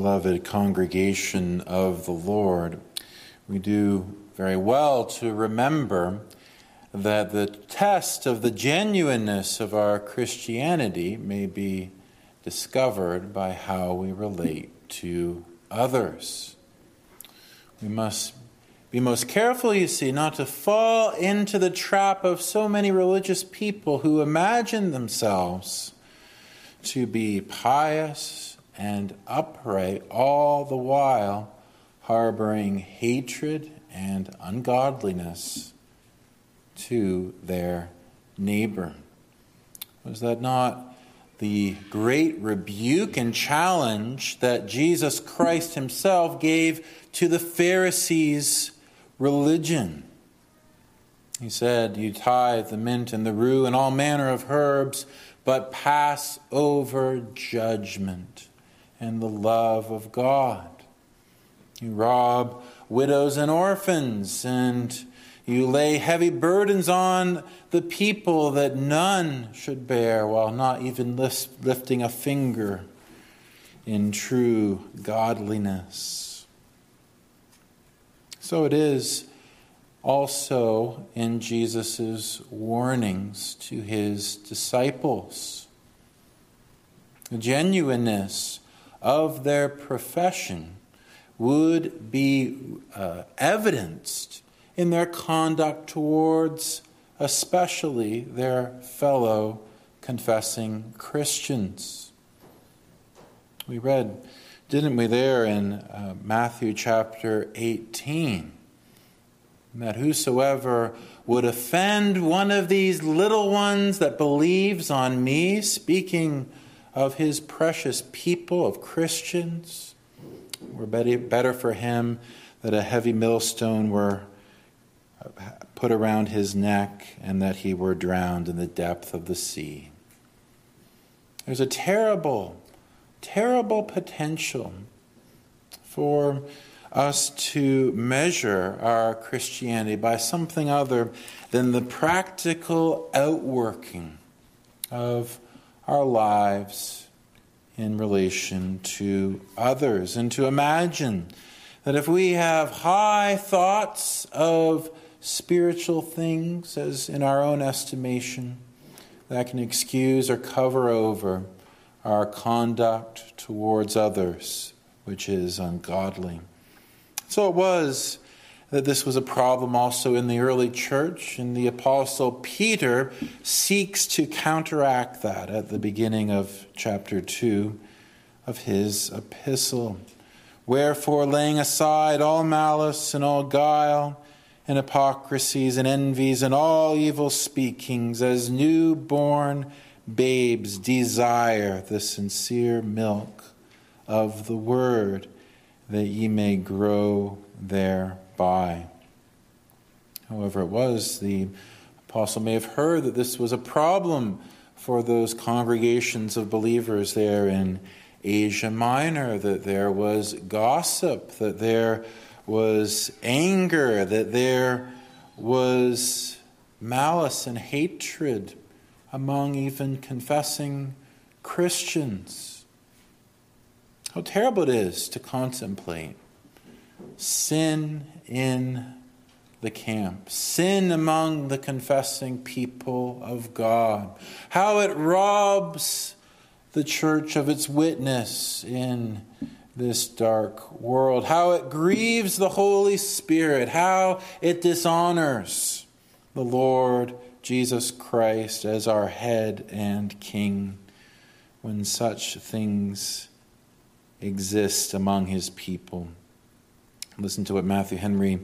beloved congregation of the Lord, we do very well to remember that the test of the genuineness of our Christianity may be discovered by how we relate to others. We must be most careful, you see, not to fall into the trap of so many religious people who imagine themselves to be pious and upright, all the while harboring hatred and ungodliness to their neighbor. Was that not the great rebuke and challenge that Jesus Christ himself gave to the Pharisees' religion? He said, You tithe the mint and the rue and all manner of herbs, but pass over judgment and the love of God. You rob widows and orphans, and you lay heavy burdens on the people that none should bear, while not even lifting a finger in true godliness. So it is also in Jesus' warnings to his disciples. The genuineness of their profession would be uh, evidenced in their conduct towards, especially their fellow confessing Christians. We read, didn't we, there in uh, Matthew chapter 18? that whosoever would offend one of these little ones that believes on me, speaking of his precious people, of Christians, were better for him that a heavy millstone were uh, put around his neck and that he were drowned in the depth of the sea. There's a terrible, terrible potential for us to measure our Christianity by something other than the practical outworking of our lives in relation to others, and to imagine that if we have high thoughts of spiritual things, as in our own estimation, that can excuse or cover over our conduct towards others, which is ungodly. So it was that this was a problem also in the early church, and the Apostle Peter seeks to counteract that at the beginning of chapter 2 of his epistle. Wherefore, laying aside all malice and all guile, and hypocrisies and envies and all evil speakings, as new-born babes desire the sincere milk of the word that ye may grow thereby. However, it was, the apostle may have heard that this was a problem for those congregations of believers there in Asia Minor, that there was gossip, that there was anger, that there was malice and hatred among even confessing Christians. How terrible it is to contemplate sin in the camp, sin among the confessing people of God, how it robs the church of its witness in this dark world, how it grieves the Holy Spirit, how it dishonors the Lord Jesus Christ as our head and king when such things exist among his people. Listen to what Matthew Henry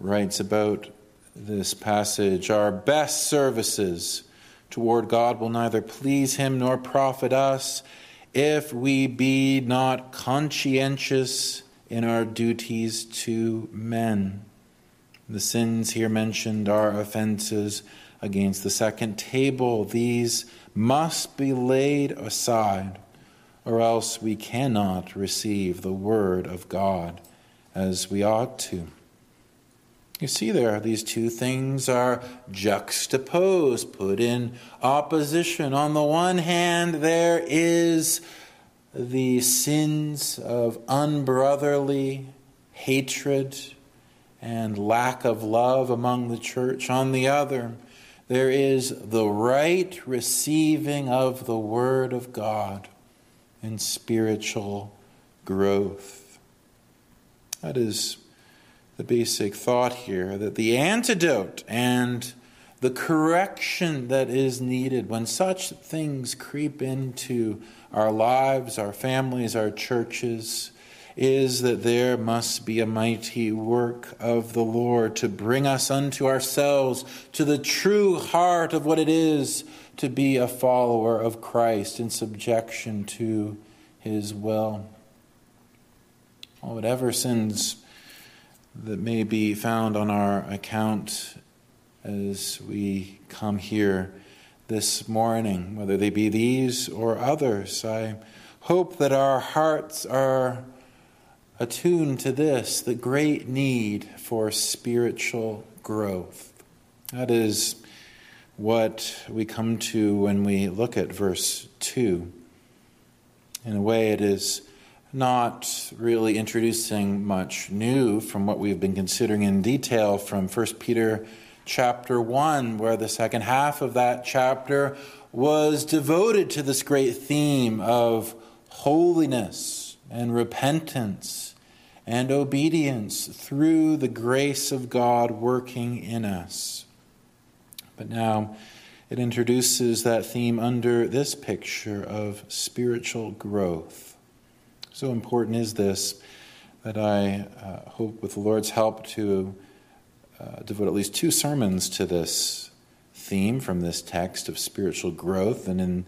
writes about this passage. Our best services toward God will neither please him nor profit us if we be not conscientious in our duties to men. The sins here mentioned are offenses against the second table. These must be laid aside or else we cannot receive the Word of God as we ought to. You see, there, these two things are juxtaposed, put in opposition. On the one hand, there is the sins of unbrotherly hatred and lack of love among the church. On the other, there is the right receiving of the Word of God and spiritual growth. That is the basic thought here that the antidote and the correction that is needed when such things creep into our lives, our families, our churches, is that there must be a mighty work of the Lord to bring us unto ourselves, to the true heart of what it is to be a follower of Christ in subjection to his will. Whatever sins that may be found on our account as we come here this morning, whether they be these or others. I hope that our hearts are attuned to this the great need for spiritual growth. That is what we come to when we look at verse 2. In a way, it is not really introducing much new from what we've been considering in detail from 1 Peter chapter 1, where the second half of that chapter was devoted to this great theme of holiness and repentance and obedience through the grace of God working in us. But now it introduces that theme under this picture of spiritual growth. So important is this that I uh, hope, with the Lord's help, to uh, devote at least two sermons to this theme from this text of spiritual growth. And in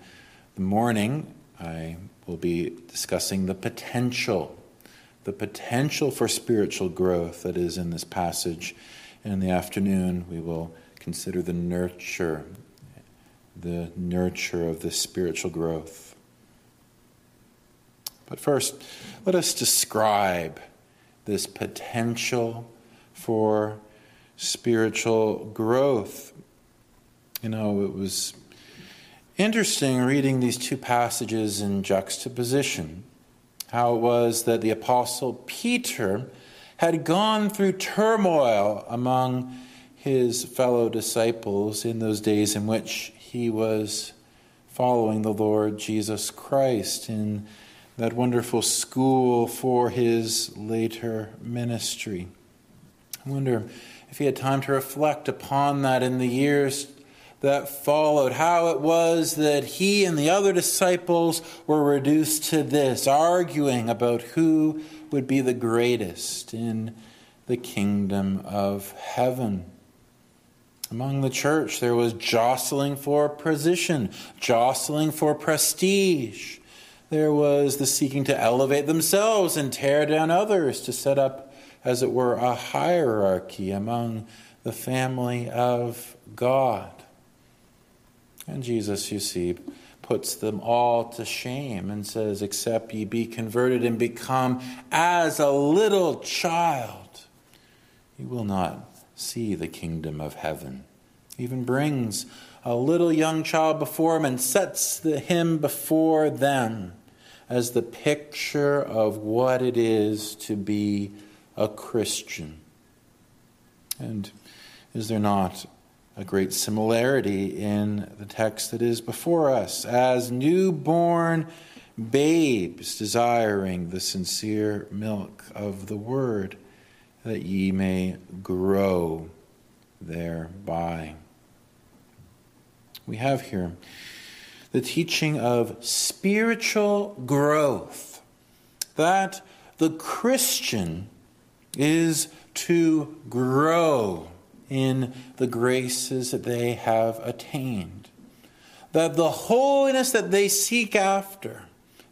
the morning, I will be discussing the potential, the potential for spiritual growth that is in this passage. And in the afternoon, we will consider the nurture, the nurture of this spiritual growth. But first, let us describe this potential for spiritual growth. You know, it was interesting reading these two passages in juxtaposition. How it was that the Apostle Peter had gone through turmoil among his fellow disciples in those days in which he was following the Lord Jesus Christ in that wonderful school for his later ministry. I wonder if he had time to reflect upon that in the years that followed, how it was that he and the other disciples were reduced to this, arguing about who would be the greatest in the kingdom of heaven. Among the church, there was jostling for position, jostling for prestige. There was the seeking to elevate themselves and tear down others, to set up, as it were, a hierarchy among the family of God. And Jesus, you see, puts them all to shame and says, Except ye be converted and become as a little child, you will not see the kingdom of heaven. Even brings a little young child before him and sets the, him before them as the picture of what it is to be a Christian. And is there not a great similarity in the text that is before us? As newborn babes desiring the sincere milk of the word, that ye may grow thereby. We have here the teaching of spiritual growth. That the Christian is to grow in the graces that they have attained. That the holiness that they seek after,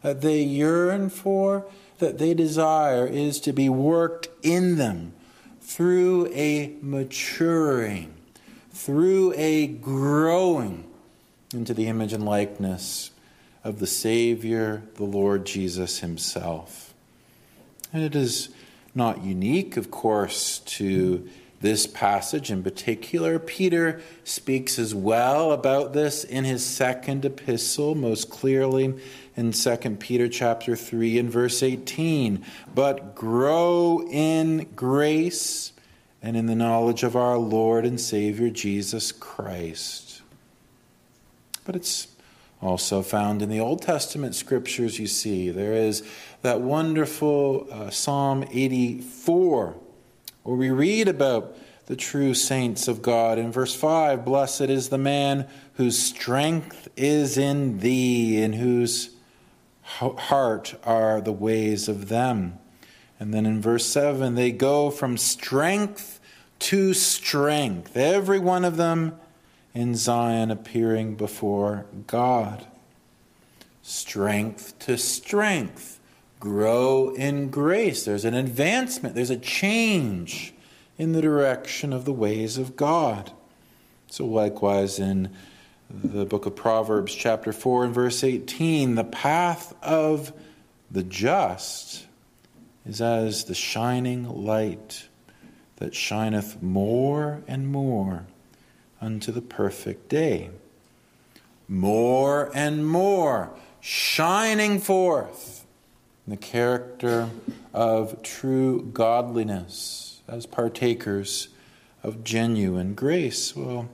that they yearn for, that they desire, is to be worked in them through a maturing, through a growing into the image and likeness of the Savior, the Lord Jesus Himself. And it is not unique, of course, to this passage in particular. Peter speaks as well about this in his second epistle, most clearly in 2 Peter chapter 3 and verse 18. But grow in grace and in the knowledge of our Lord and Savior Jesus Christ. But it's also found in the Old Testament scriptures, you see. There is that wonderful uh, Psalm 84 where we read about the true saints of God. In verse 5, blessed is the man whose strength is in thee, in whose heart are the ways of them. And then in verse 7, they go from strength to strength, every one of them in Zion appearing before God. Strength to strength. Grow in grace. There's an advancement, there's a change in the direction of the ways of God. So, likewise, in the book of Proverbs, chapter 4, and verse 18, the path of the just is as the shining light that shineth more and more unto the perfect day. More and more shining forth the character of true godliness as partakers of genuine grace. Well,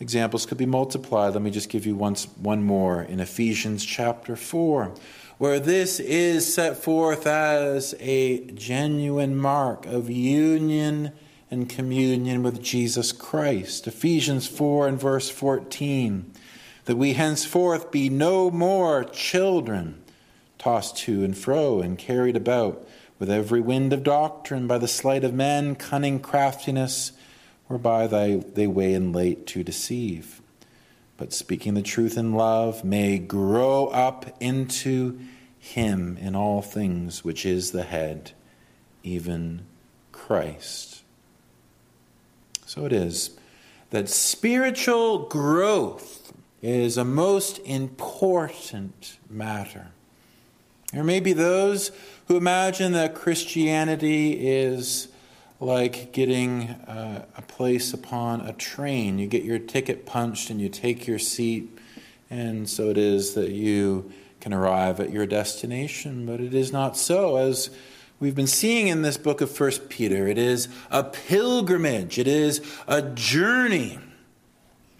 examples could be multiplied. Let me just give you once one more in Ephesians chapter 4, where this is set forth as a genuine mark of union and communion with Jesus Christ. Ephesians 4 and verse 14 that we henceforth be no more children, tossed to and fro and carried about with every wind of doctrine by the sleight of men, cunning craftiness, whereby they, they weigh in late to deceive. But speaking the truth in love may grow up into him in all things, which is the head, even Christ. So it is that spiritual growth is a most important matter. There may be those who imagine that Christianity is like getting uh, a place upon a train. You get your ticket punched and you take your seat, and so it is that you can arrive at your destination. But it is not so. As we've been seeing in this book of First Peter. It is a pilgrimage, it is a journey.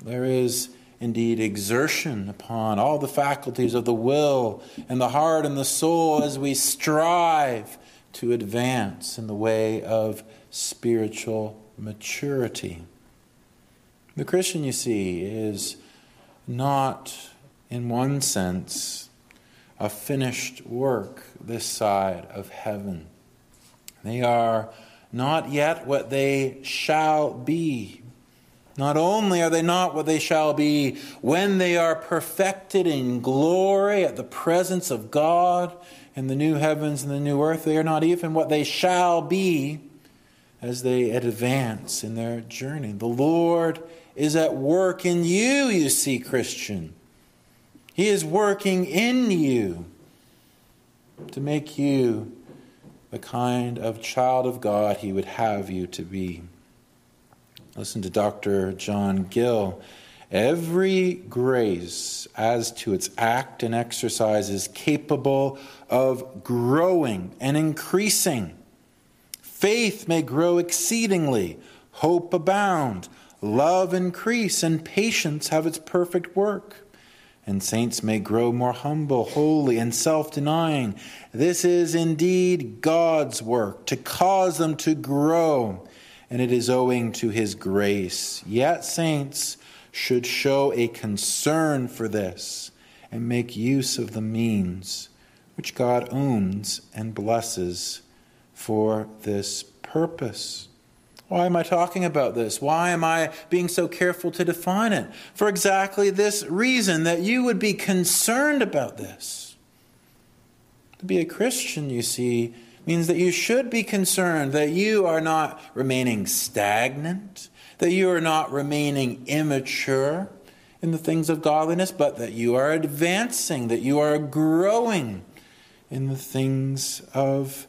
There is indeed exertion upon all the faculties of the will and the heart and the soul as we strive to advance in the way of spiritual maturity. The Christian, you see, is not, in one sense, a finished work this side of heaven. They are not yet what they shall be. Not only are they not what they shall be when they are perfected in glory at the presence of God in the new heavens and the new earth, they are not even what they shall be as they advance in their journey. The Lord is at work in you, you see, Christian. He is working in you to make you the kind of child of God He would have you to be. Listen to Dr. John Gill. Every grace, as to its act and exercise, is capable of growing and increasing. Faith may grow exceedingly, hope abound, love increase, and patience have its perfect work and saints may grow more humble, holy, and self denying. This is indeed God's work to cause them to grow, and it is owing to His grace. Yet, saints should show a concern for this and make use of the means which God owns and blesses for this purpose. Why am I talking about this? Why am I being so careful to define it? For exactly this reason that you would be concerned about this. To be a Christian, you see, means that you should be concerned that you are not remaining stagnant, that you are not remaining immature in the things of godliness, but that you are advancing, that you are growing in the things of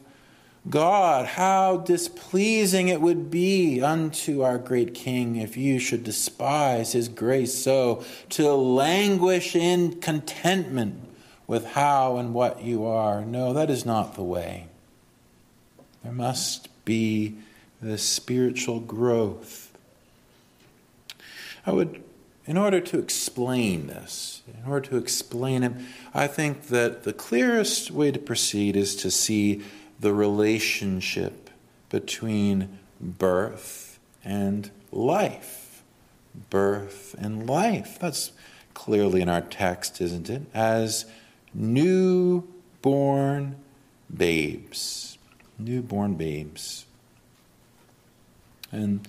God, how displeasing it would be unto our great King if you should despise his grace so, to languish in contentment with how and what you are. No, that is not the way. There must be the spiritual growth. I would, in order to explain this, in order to explain it, I think that the clearest way to proceed is to see the relationship between birth and life. Birth and life. That's clearly in our text, isn't it? As newborn babes. Newborn babes. And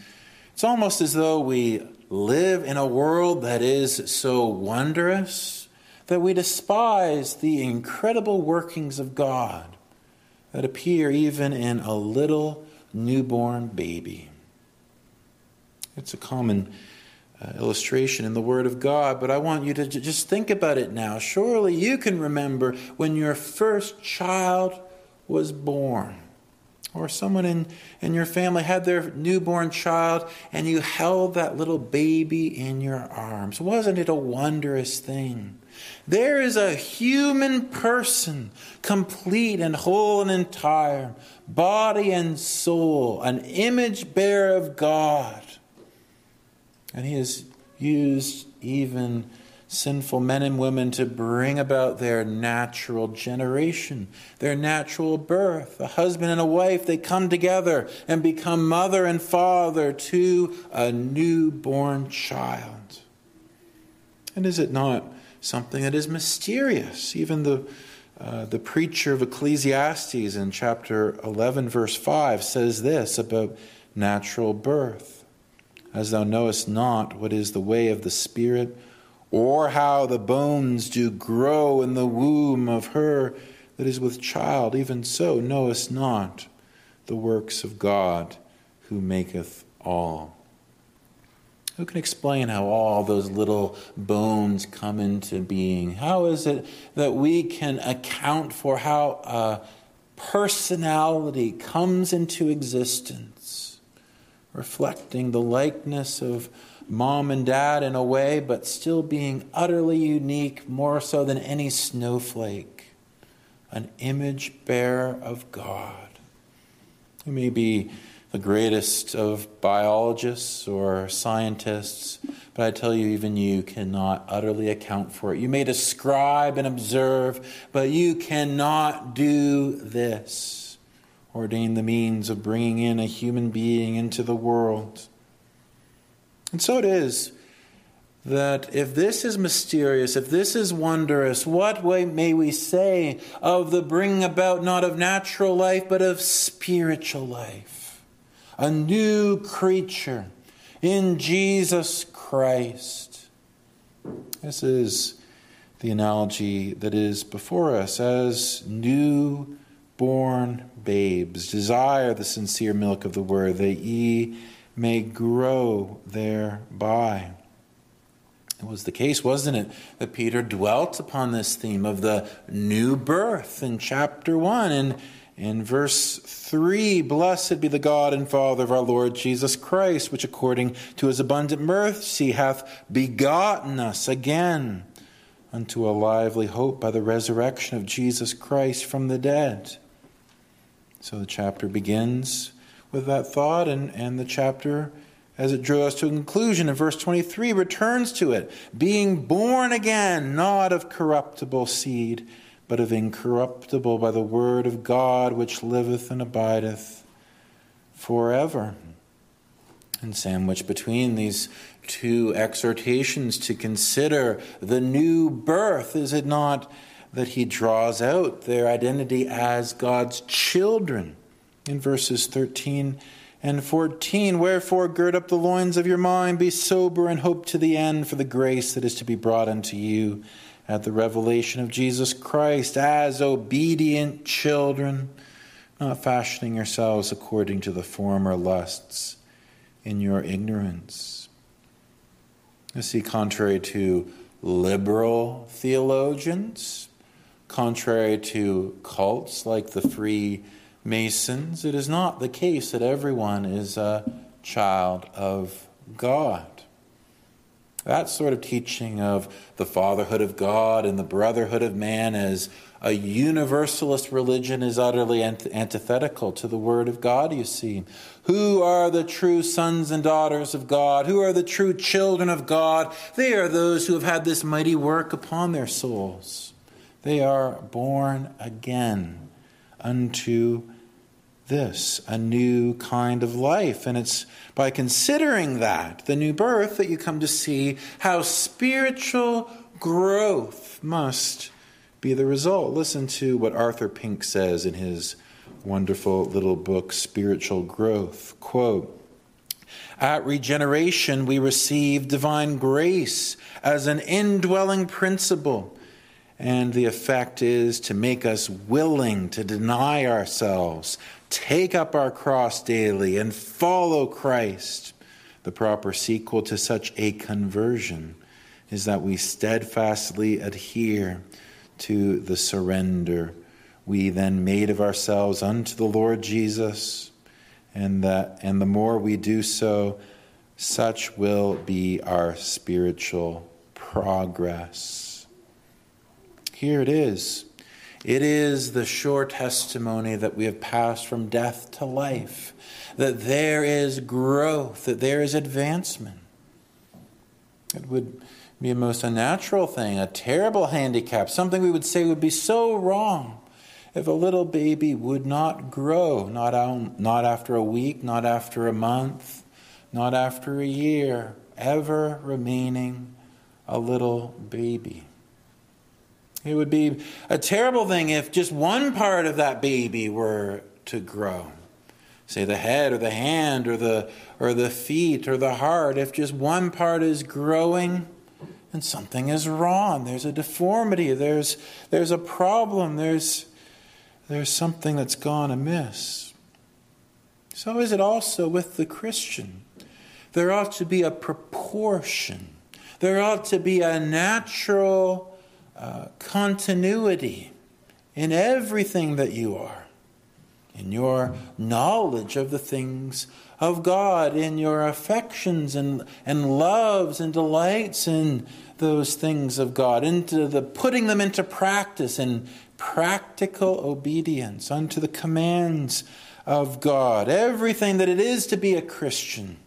it's almost as though we live in a world that is so wondrous that we despise the incredible workings of God that appear even in a little newborn baby. It's a common uh, illustration in the Word of God, but I want you to j- just think about it now. Surely you can remember when your first child was born, or someone in, in your family had their newborn child, and you held that little baby in your arms. Wasn't it a wondrous thing? There is a human person, complete and whole and entire, body and soul, an image bearer of God. And he has used even sinful men and women to bring about their natural generation, their natural birth. A husband and a wife, they come together and become mother and father to a newborn child. And is it not something that is mysterious. Even the, uh, the preacher of Ecclesiastes in chapter 11, verse 5, says this about natural birth As thou knowest not what is the way of the Spirit, or how the bones do grow in the womb of her that is with child, even so knowest not the works of God who maketh all. Who can explain how all those little bones come into being? How is it that we can account for how a personality comes into existence, reflecting the likeness of mom and dad in a way, but still being utterly unique, more so than any snowflake, an image bearer of God? Who may be the greatest of biologists or scientists, but I tell you, even you cannot utterly account for it. You may describe and observe, but you cannot do this. Ordain the means of bringing in a human being into the world. And so it is that if this is mysterious, if this is wondrous, what way may we say of the bringing about not of natural life, but of spiritual life? A new creature in Jesus Christ. This is the analogy that is before us as new born babes. Desire the sincere milk of the word that ye may grow thereby. It was the case, wasn't it, that Peter dwelt upon this theme of the new birth in chapter 1. And in verse 3, blessed be the God and Father of our Lord Jesus Christ, which according to his abundant mercy hath begotten us again unto a lively hope by the resurrection of Jesus Christ from the dead. So the chapter begins with that thought, and, and the chapter, as it drew us to a conclusion in verse 23, returns to it being born again, not of corruptible seed but of incorruptible by the word of God which liveth and abideth forever. And sandwiched between these two exhortations to consider the new birth, is it not that he draws out their identity as God's children in verses 13 and 14? Wherefore, gird up the loins of your mind, be sober, and hope to the end for the grace that is to be brought unto you at the revelation of Jesus Christ as obedient children, not fashioning yourselves according to the former lusts in your ignorance. You see, contrary to liberal theologians, contrary to cults like the Free Masons, it is not the case that everyone is a child of God. That sort of teaching of the fatherhood of God and the brotherhood of man as a universalist religion is utterly antithetical to the Word of God, you see. Who are the true sons and daughters of God? Who are the true children of God? They are those who have had this mighty work upon their souls. They are born again unto this, a new kind of life. And it's by considering that, the new birth, that you come to see how spiritual growth must be the result. Listen to what Arthur Pink says in his wonderful little book, Spiritual Growth. Quote, at regeneration, we receive divine grace as an indwelling principle. And the effect is to make us willing to deny ourselves, take up our cross daily and follow Christ. The proper sequel to such a conversion is that we steadfastly adhere to the surrender we then made of ourselves unto the Lord Jesus, and that and the more we do so, such will be our spiritual progress. Here it is. It is the sure testimony that we have passed from death to life, that there is growth, that there is advancement. It would be a most unnatural thing, a terrible handicap, something we would say would be so wrong if a little baby would not grow, not, out, not after a week, not after a month, not after a year, ever remaining a little baby. It would be a terrible thing if just one part of that baby were to grow. Say the head or the hand or the or the feet or the heart. If just one part is growing, and something is wrong. There's a deformity. There's there's a problem. There's there's something that's gone amiss. So is it also with the Christian. There ought to be a proportion. There ought to be a natural continuity in everything that you are, in your knowledge of the things of God, in your affections and, and loves and delights in those things of God, into the putting them into practice in practical obedience unto the commands of God. Everything that it is to be a Christian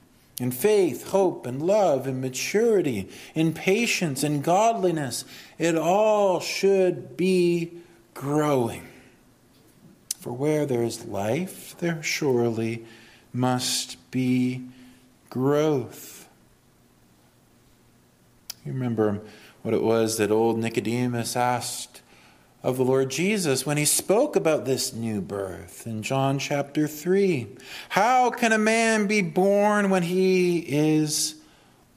in faith, hope, and love, in maturity, in patience, in godliness. It all should be growing. For where there is life, there surely must be growth. You remember what it was that old Nicodemus asked of the Lord Jesus when he spoke about this new birth in John chapter 3. How can a man be born when he is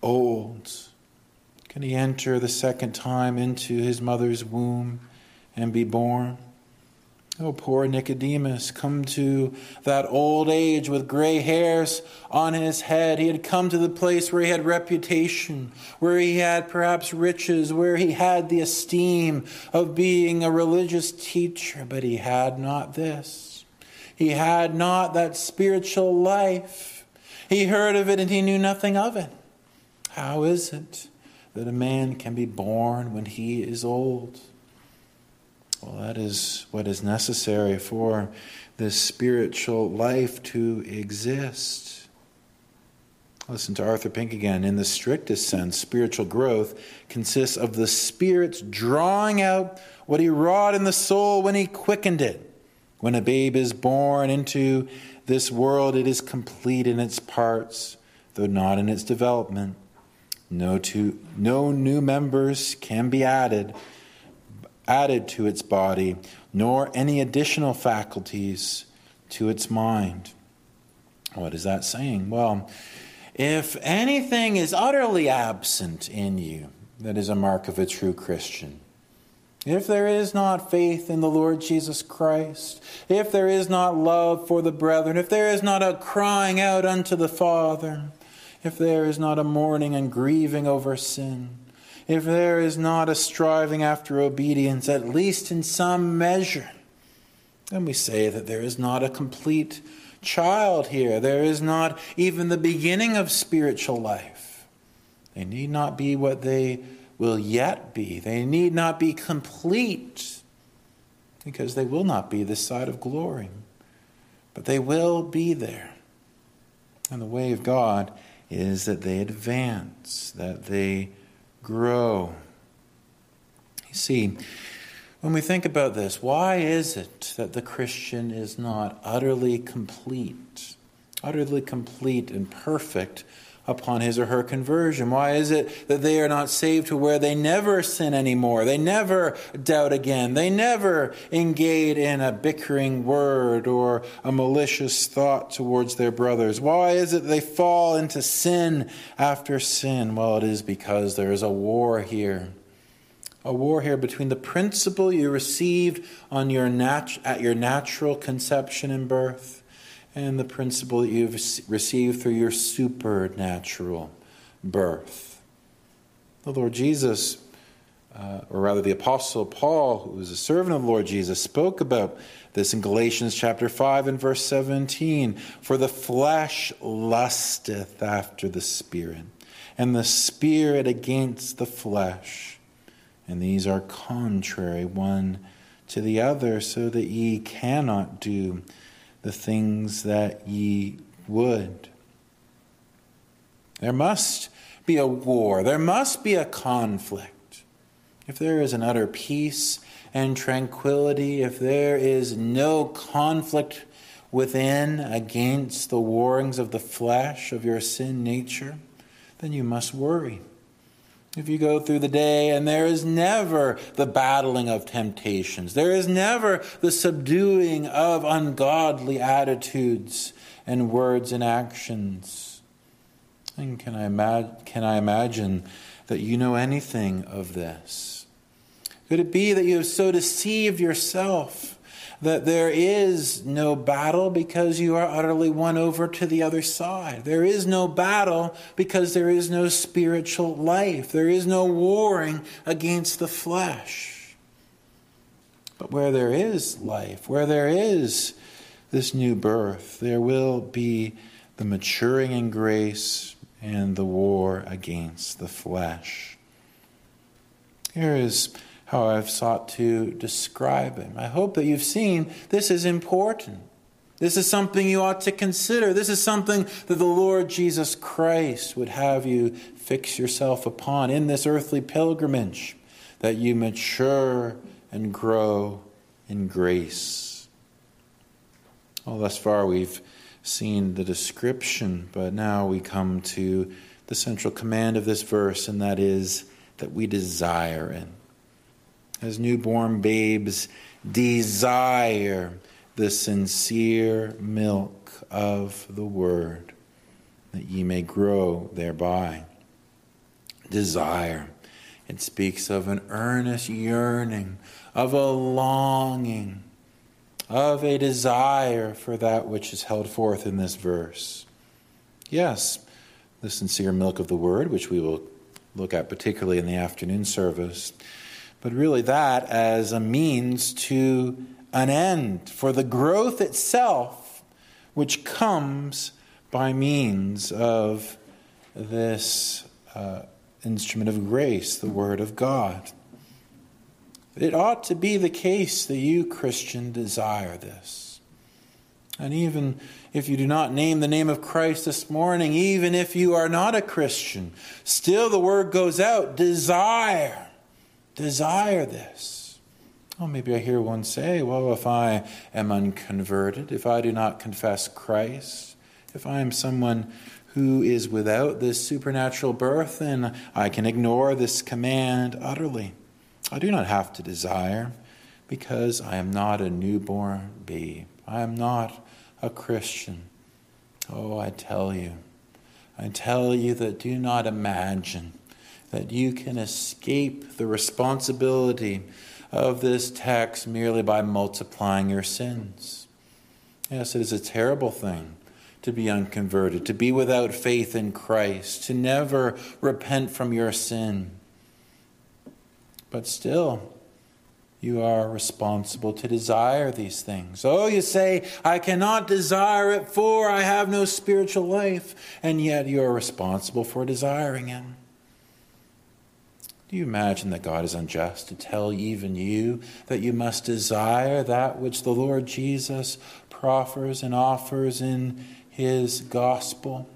old? Can he enter the second time into his mother's womb and be born? Oh, poor Nicodemus, come to that old age with gray hairs on his head. He had come to the place where he had reputation, where he had perhaps riches, where he had the esteem of being a religious teacher, but he had not this. He had not that spiritual life. He heard of it and he knew nothing of it. How is it that a man can be born when he is old? Well, that is what is necessary for this spiritual life to exist. Listen to Arthur Pink again. In the strictest sense, spiritual growth consists of the Spirit's drawing out what He wrought in the soul when He quickened it. When a babe is born into this world, it is complete in its parts, though not in its development. No, two, no new members can be added added to its body, nor any additional faculties to its mind. What is that saying? Well, if anything is utterly absent in you, that is a mark of a true Christian. If there is not faith in the Lord Jesus Christ, if there is not love for the brethren, if there is not a crying out unto the Father, if there is not a mourning and grieving over sin, if there is not a striving after obedience, at least in some measure, then we say that there is not a complete child here. There is not even the beginning of spiritual life. They need not be what they will yet be. They need not be complete because they will not be this side of glory. But they will be there. And the way of God is that they advance, that they grow. You see, when we think about this, why is it that the Christian is not utterly complete, utterly complete and perfect upon his or her conversion? Why is it that they are not saved to where they never sin anymore? They never doubt again. They never engage in a bickering word or a malicious thought towards their brothers. Why is it they fall into sin after sin? Well, it is because there is a war here a war here between the principle you received on your nat- at your natural conception and birth and the principle that you've received through your supernatural birth. The Lord Jesus, uh, or rather the Apostle Paul, who was a servant of the Lord Jesus, spoke about this in Galatians chapter 5 and verse 17. For the flesh lusteth after the Spirit, and the Spirit against the flesh and these are contrary one to the other, so that ye cannot do the things that ye would. There must be a war, there must be a conflict. If there is an utter peace and tranquility, if there is no conflict within against the warrings of the flesh of your sin nature, then you must worry. If you go through the day and there is never the battling of temptations, there is never the subduing of ungodly attitudes and words and actions. And can I, can I imagine that you know anything of this? Could it be that you have so deceived yourself that there is no battle because you are utterly won over to the other side. There is no battle because there is no spiritual life. There is no warring against the flesh. But where there is life, where there is this new birth, there will be the maturing in grace and the war against the flesh. Here is how I've sought to describe him. I hope that you've seen this is important. This is something you ought to consider. This is something that the Lord Jesus Christ would have you fix yourself upon in this earthly pilgrimage, that you mature and grow in grace. Well, thus far we've seen the description, but now we come to the central command of this verse, and that is that we desire it as newborn babes desire the sincere milk of the word, that ye may grow thereby. Desire. It speaks of an earnest yearning, of a longing, of a desire for that which is held forth in this verse. Yes, the sincere milk of the word, which we will look at particularly in the afternoon service but really that as a means to an end for the growth itself, which comes by means of this uh, instrument of grace, the Word of God. It ought to be the case that you, Christian, desire this. And even if you do not name the name of Christ this morning, even if you are not a Christian, still the word goes out desire desire this. Oh, maybe I hear one say, well, if I am unconverted, if I do not confess Christ, if I am someone who is without this supernatural birth, then I can ignore this command utterly. I do not have to desire because I am not a newborn babe. I am not a Christian. Oh, I tell you, I tell you that do not imagine that you can escape the responsibility of this text merely by multiplying your sins. Yes, it is a terrible thing to be unconverted, to be without faith in Christ, to never repent from your sin. But still, you are responsible to desire these things. Oh, you say, I cannot desire it for I have no spiritual life, and yet you are responsible for desiring it. Do you imagine that God is unjust to tell even you that you must desire that which the Lord Jesus proffers and offers in his gospel?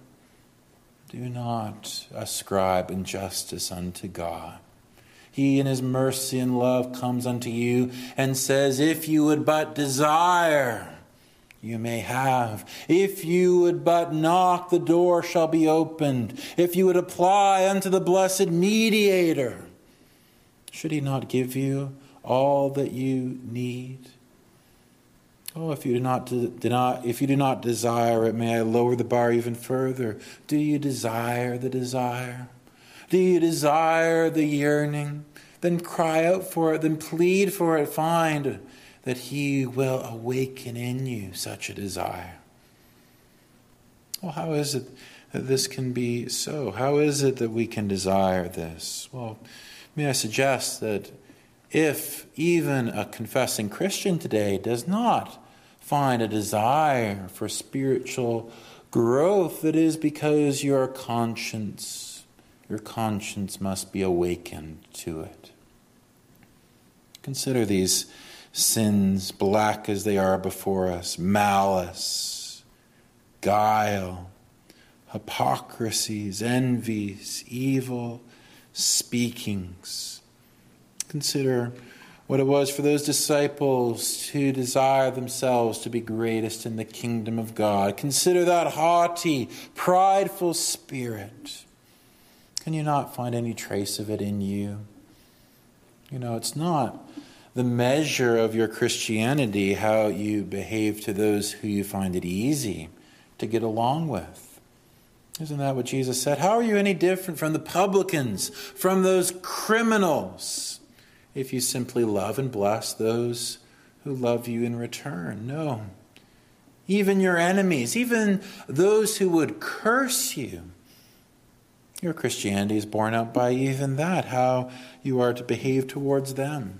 Do not ascribe injustice unto God. He, in his mercy and love, comes unto you and says, If you would but desire, you may have. If you would but knock, the door shall be opened. If you would apply unto the blessed mediator, should he not give you all that you need? Oh, if you do not, do not, if you do not desire it, may I lower the bar even further. Do you desire the desire? Do you desire the yearning? Then cry out for it, then plead for it. Find that He will awaken in you such a desire. Well, how is it that this can be so? How is it that we can desire this? Well, may I suggest that if even a confessing Christian today does not find a desire for spiritual growth, it is because your conscience your conscience must be awakened to it. Consider these sins, black as they are before us malice, guile, hypocrisies, envies, evil speakings. Consider what it was for those disciples to desire themselves to be greatest in the kingdom of God. Consider that haughty, prideful spirit can you not find any trace of it in you? You know, it's not the measure of your Christianity how you behave to those who you find it easy to get along with. Isn't that what Jesus said? How are you any different from the publicans, from those criminals, if you simply love and bless those who love you in return? No. Even your enemies, even those who would curse you, your Christianity is borne out by even that, how you are to behave towards them.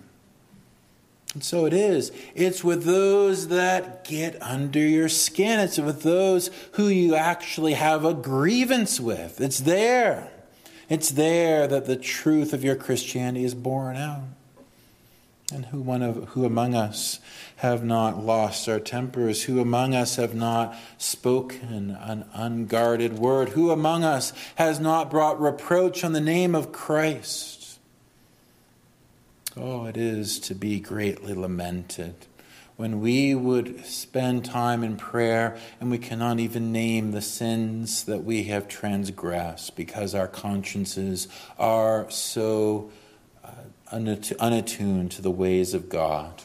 And so it is. It's with those that get under your skin. It's with those who you actually have a grievance with. It's there. It's there that the truth of your Christianity is borne out. And who one of who among us have not lost our tempers? Who among us have not spoken an unguarded word? Who among us has not brought reproach on the name of Christ? Oh, it is to be greatly lamented when we would spend time in prayer and we cannot even name the sins that we have transgressed because our consciences are so uh, unattuned to the ways of God.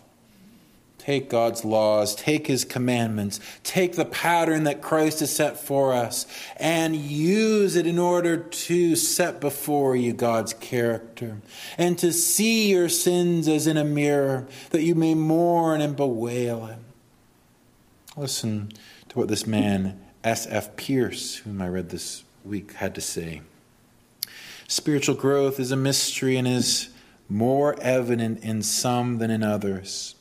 Take God's laws, take His commandments, take the pattern that Christ has set for us, and use it in order to set before you God's character and to see your sins as in a mirror, that you may mourn and bewail it. Listen to what this man, S.F. Pierce, whom I read this week, had to say. Spiritual growth is a mystery and is more evident in some than in others.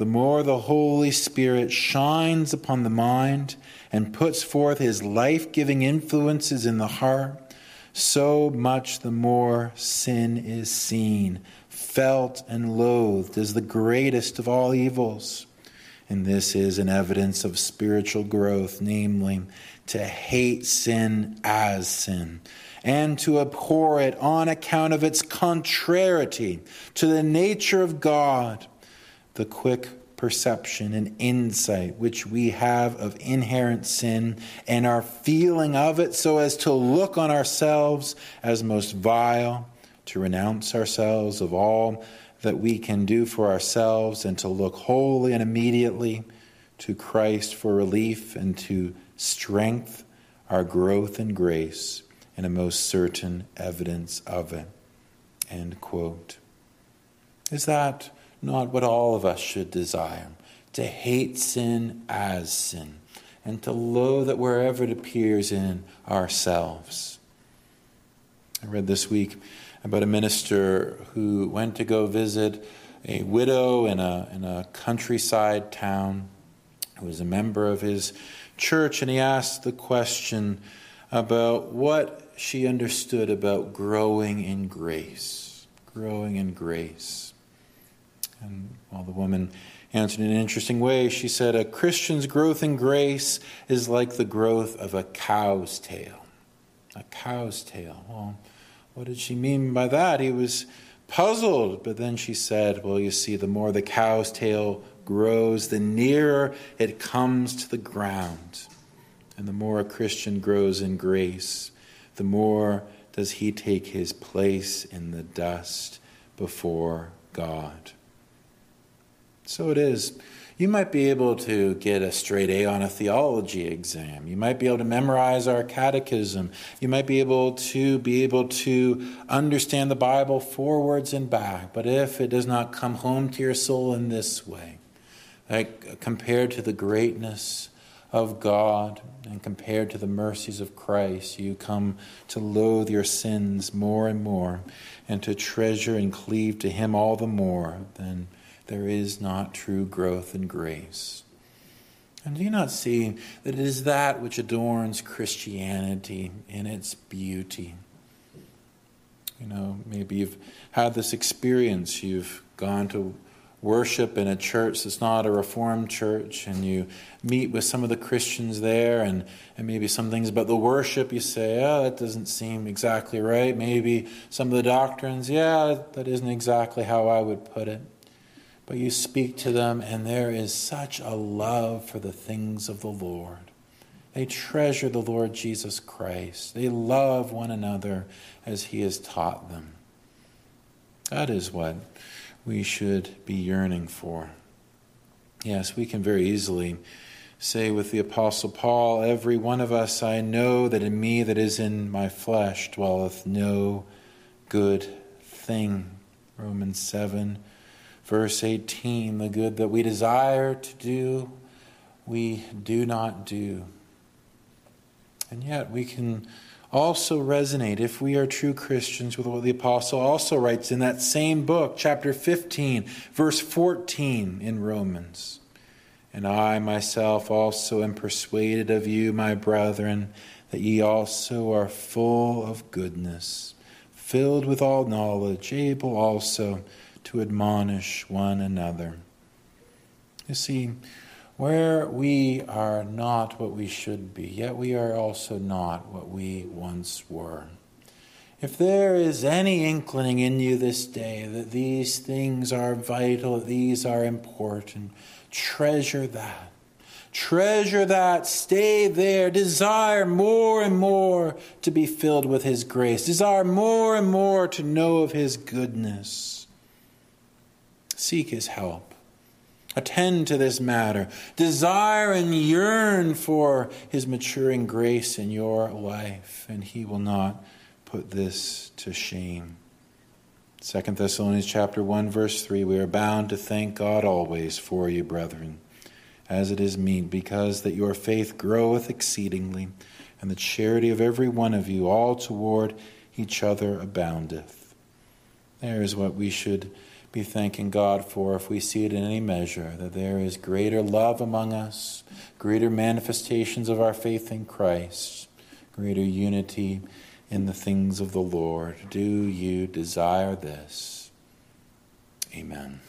The more the Holy Spirit shines upon the mind and puts forth his life giving influences in the heart, so much the more sin is seen, felt, and loathed as the greatest of all evils. And this is an evidence of spiritual growth, namely, to hate sin as sin and to abhor it on account of its contrariety to the nature of God, the quick perception and insight which we have of inherent sin and our feeling of it so as to look on ourselves as most vile, to renounce ourselves of all that we can do for ourselves and to look wholly and immediately to Christ for relief and to strength our growth and grace and a most certain evidence of it. End quote. Is that not what all of us should desire? To hate sin as sin, and to loathe it wherever it appears in ourselves. I read this week about a minister who went to go visit a widow in a, in a countryside town who was a member of his church, and he asked the question about what she understood about growing in grace. Growing in grace. And while the woman answered in an interesting way, she said, A Christian's growth in grace is like the growth of a cow's tail. A cow's tail. Well, what did she mean by that? He was puzzled, but then she said, Well, you see, the more the cow's tail grows, the nearer it comes to the ground. And the more a Christian grows in grace, the more does he take his place in the dust before God. So it is you might be able to get a straight A on a theology exam. You might be able to memorize our catechism. You might be able to be able to understand the Bible forwards and back. But if it does not come home to your soul in this way, like compared to the greatness of God and compared to the mercies of Christ, you come to loathe your sins more and more and to treasure and cleave to Him all the more, then there is not true growth in grace. And do you not see that it is that which adorns Christianity in its beauty? You know, maybe you've had this experience. You've gone to worship in a church that's not a Reformed church, and you meet with some of the Christians there, and, and maybe some things about the worship you say, oh, that doesn't seem exactly right. Maybe some of the doctrines, yeah, that isn't exactly how I would put it but you speak to them, and there is such a love for the things of the Lord. They treasure the Lord Jesus Christ. They love one another as He has taught them. That is what we should be yearning for. Yes, we can very easily say with the Apostle Paul, Every one of us, I know that in me that is in my flesh dwelleth no good thing. Romans 7 Verse 18 the good that we desire to do, we do not do. And yet we can also resonate, if we are true Christians, with what the apostle also writes in that same book, chapter 15, verse 14 in Romans. And I myself also am persuaded of you, my brethren, that ye also are full of goodness, filled with all knowledge, able also to admonish one another. You see, where we are not what we should be, yet we are also not what we once were. If there is any inkling in you this day that these things are vital, these are important, treasure that. Treasure that. Stay there. Desire more and more to be filled with His grace. Desire more and more to know of His goodness. Seek his help. Attend to this matter. Desire and yearn for his maturing grace in your life, and he will not put this to shame. 2 Thessalonians chapter 1 verse 3 we are bound to thank God always for you brethren as it is meet because that your faith groweth exceedingly and the charity of every one of you all toward each other aboundeth there is what we should be thanking God for if we see it in any measure, that there is greater love among us, greater manifestations of our faith in Christ, greater unity in the things of the Lord. Do you desire this? Amen.